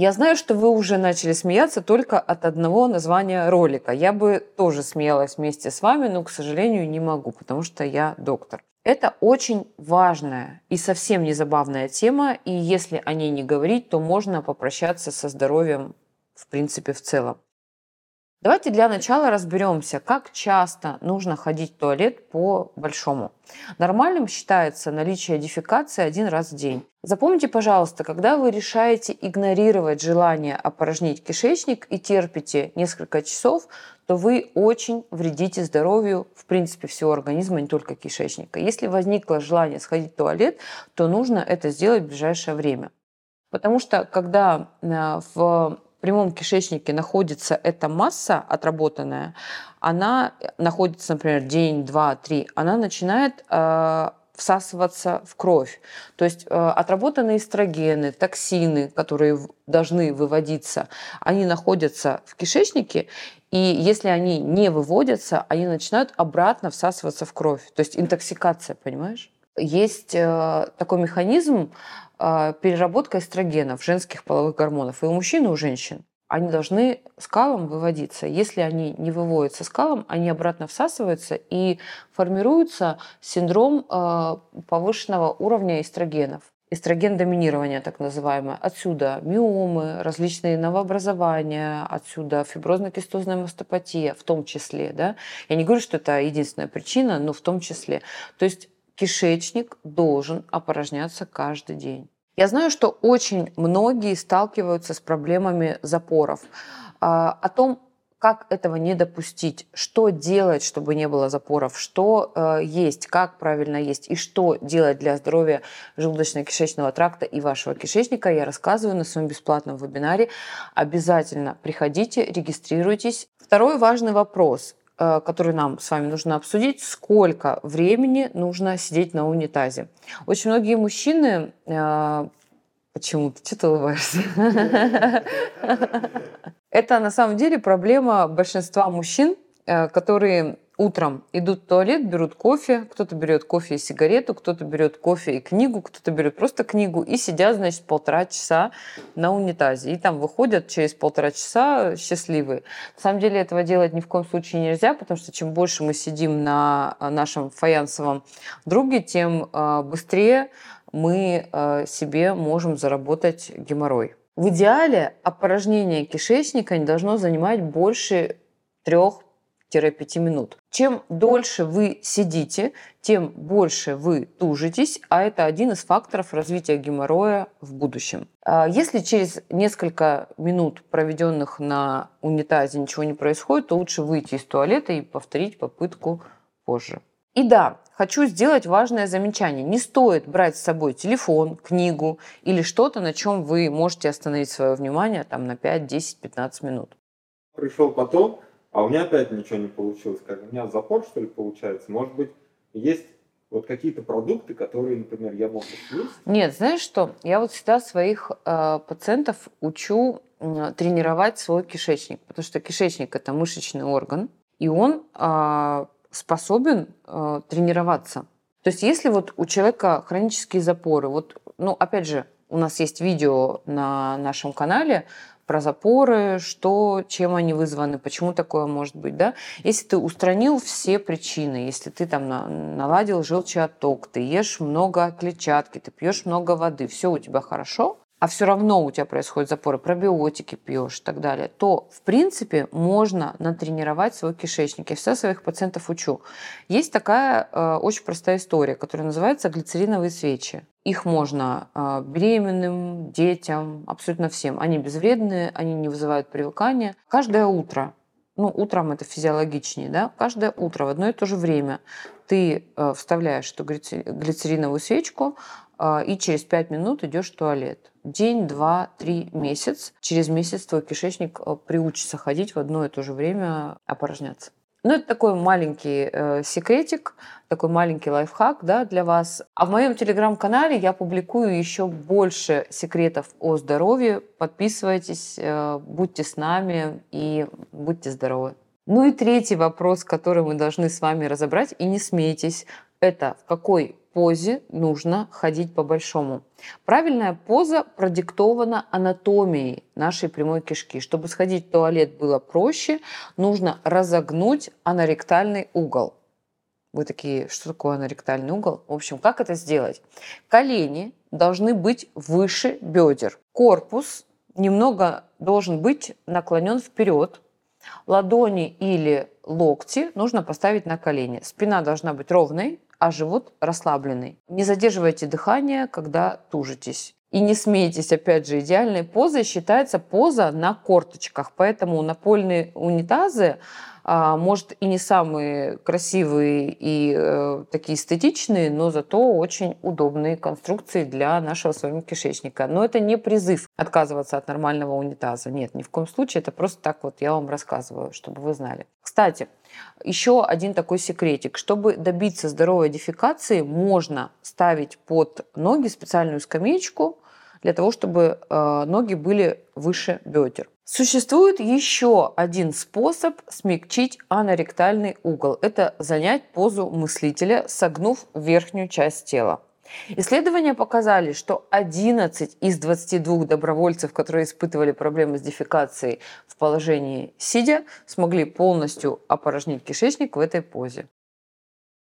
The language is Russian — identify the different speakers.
Speaker 1: Я знаю, что вы уже начали смеяться только от одного названия ролика. Я бы тоже смеялась вместе с вами, но, к сожалению, не могу, потому что я доктор. Это очень важная и совсем не забавная тема, и если о ней не говорить, то можно попрощаться со здоровьем в принципе в целом. Давайте для начала разберемся, как часто нужно ходить в туалет по большому. Нормальным считается наличие дефекации один раз в день. Запомните, пожалуйста, когда вы решаете игнорировать желание опорожнить кишечник и терпите несколько часов, то вы очень вредите здоровью, в принципе, всего организма, не только кишечника. Если возникло желание сходить в туалет, то нужно это сделать в ближайшее время. Потому что когда э, в прямом кишечнике находится эта масса отработанная, она находится, например, день, два, три, она начинает э, всасываться в кровь. То есть э, отработанные эстрогены, токсины, которые должны выводиться, они находятся в кишечнике, и если они не выводятся, они начинают обратно всасываться в кровь. То есть интоксикация, понимаешь? Есть э, такой механизм, а, переработка эстрогенов, женских половых гормонов и у мужчин, и у женщин. Они должны скалом выводиться. Если они не выводятся скалом, они обратно всасываются и формируется синдром а, повышенного уровня эстрогенов. Эстроген доминирования, так называемое. Отсюда миомы, различные новообразования, отсюда фиброзно-кистозная мастопатия в том числе. Да? Я не говорю, что это единственная причина, но в том числе. То есть кишечник должен опорожняться каждый день. Я знаю, что очень многие сталкиваются с проблемами запоров. А, о том, как этого не допустить, что делать, чтобы не было запоров, что э, есть, как правильно есть и что делать для здоровья желудочно-кишечного тракта и вашего кишечника, я рассказываю на своем бесплатном вебинаре. Обязательно приходите, регистрируйтесь. Второй важный вопрос. Э, который нам с вами нужно обсудить, сколько времени нужно сидеть на унитазе. Очень многие мужчины э, Почему ты? Что ты улыбаешься? Это на самом деле проблема большинства мужчин, э, которые утром идут в туалет, берут кофе, кто-то берет кофе и сигарету, кто-то берет кофе и книгу, кто-то берет просто книгу и сидят, значит, полтора часа на унитазе. И там выходят через полтора часа счастливые. На самом деле этого делать ни в коем случае нельзя, потому что чем больше мы сидим на а, нашем фаянсовом друге, тем а, быстрее мы а, себе можем заработать геморрой. В идеале опорожнение кишечника не должно занимать больше трех 5 минут. Чем дольше вы сидите, тем больше вы тужитесь, а это один из факторов развития геморроя в будущем. А если через несколько минут, проведенных на унитазе, ничего не происходит, то лучше выйти из туалета и повторить попытку позже. И да, хочу сделать важное замечание. Не стоит брать с собой телефон, книгу или что-то, на чем вы можете остановить свое внимание там, на 5, 10, 15 минут.
Speaker 2: Пришел потом, а у меня опять ничего не получилось. Как у меня запор, что ли, получается? Может быть, есть вот какие-то продукты, которые, например, я мог съесть?
Speaker 1: Нет, знаешь что? Я вот всегда своих э, пациентов учу э, тренировать свой кишечник, потому что кишечник это мышечный орган, и он э, способен э, тренироваться. То есть, если вот у человека хронические запоры, вот, ну, опять же, у нас есть видео на нашем канале про запоры, что, чем они вызваны, почему такое может быть, да. Если ты устранил все причины, если ты там наладил желчеотток, ты ешь много клетчатки, ты пьешь много воды, все у тебя хорошо, а все равно у тебя происходят запоры, пробиотики пьешь и так далее, то, в принципе, можно натренировать свой кишечник. Я всегда своих пациентов учу. Есть такая э, очень простая история, которая называется глицериновые свечи. Их можно э, беременным, детям, абсолютно всем. Они безвредные, они не вызывают привыкания. Каждое утро ну, утром это физиологичнее, да, каждое утро в одно и то же время ты э, вставляешь эту глицериновую свечку, а, и через 5 минут идешь в туалет. День, два, три, месяц. Через месяц твой кишечник э, приучится ходить в одно и то же время опорожняться. Ну, это такой маленький э, секретик, такой маленький лайфхак да, для вас. А в моем телеграм-канале я публикую еще больше секретов о здоровье. Подписывайтесь, э, будьте с нами и будьте здоровы. Ну и третий вопрос, который мы должны с вами разобрать, и не смейтесь, это в какой позе нужно ходить по-большому. Правильная поза продиктована анатомией нашей прямой кишки. Чтобы сходить в туалет было проще, нужно разогнуть аноректальный угол. Вы такие, что такое аноректальный угол? В общем, как это сделать? Колени должны быть выше бедер. Корпус немного должен быть наклонен вперед. Ладони или локти нужно поставить на колени. Спина должна быть ровной, а живот расслабленный. Не задерживайте дыхание, когда тужитесь. И не смейтесь, опять же, идеальной позой считается поза на корточках. Поэтому напольные унитазы может, и не самые красивые и э, такие эстетичные, но зато очень удобные конструкции для нашего с вами кишечника. Но это не призыв отказываться от нормального унитаза. Нет, ни в коем случае. Это просто так вот я вам рассказываю, чтобы вы знали. Кстати, еще один такой секретик. Чтобы добиться здоровой дефекации, можно ставить под ноги специальную скамеечку для того, чтобы э, ноги были выше бедер. Существует еще один способ смягчить аноректальный угол. Это занять позу мыслителя, согнув верхнюю часть тела. Исследования показали, что 11 из 22 добровольцев, которые испытывали проблемы с дефекацией в положении сидя, смогли полностью опорожнить кишечник в этой позе.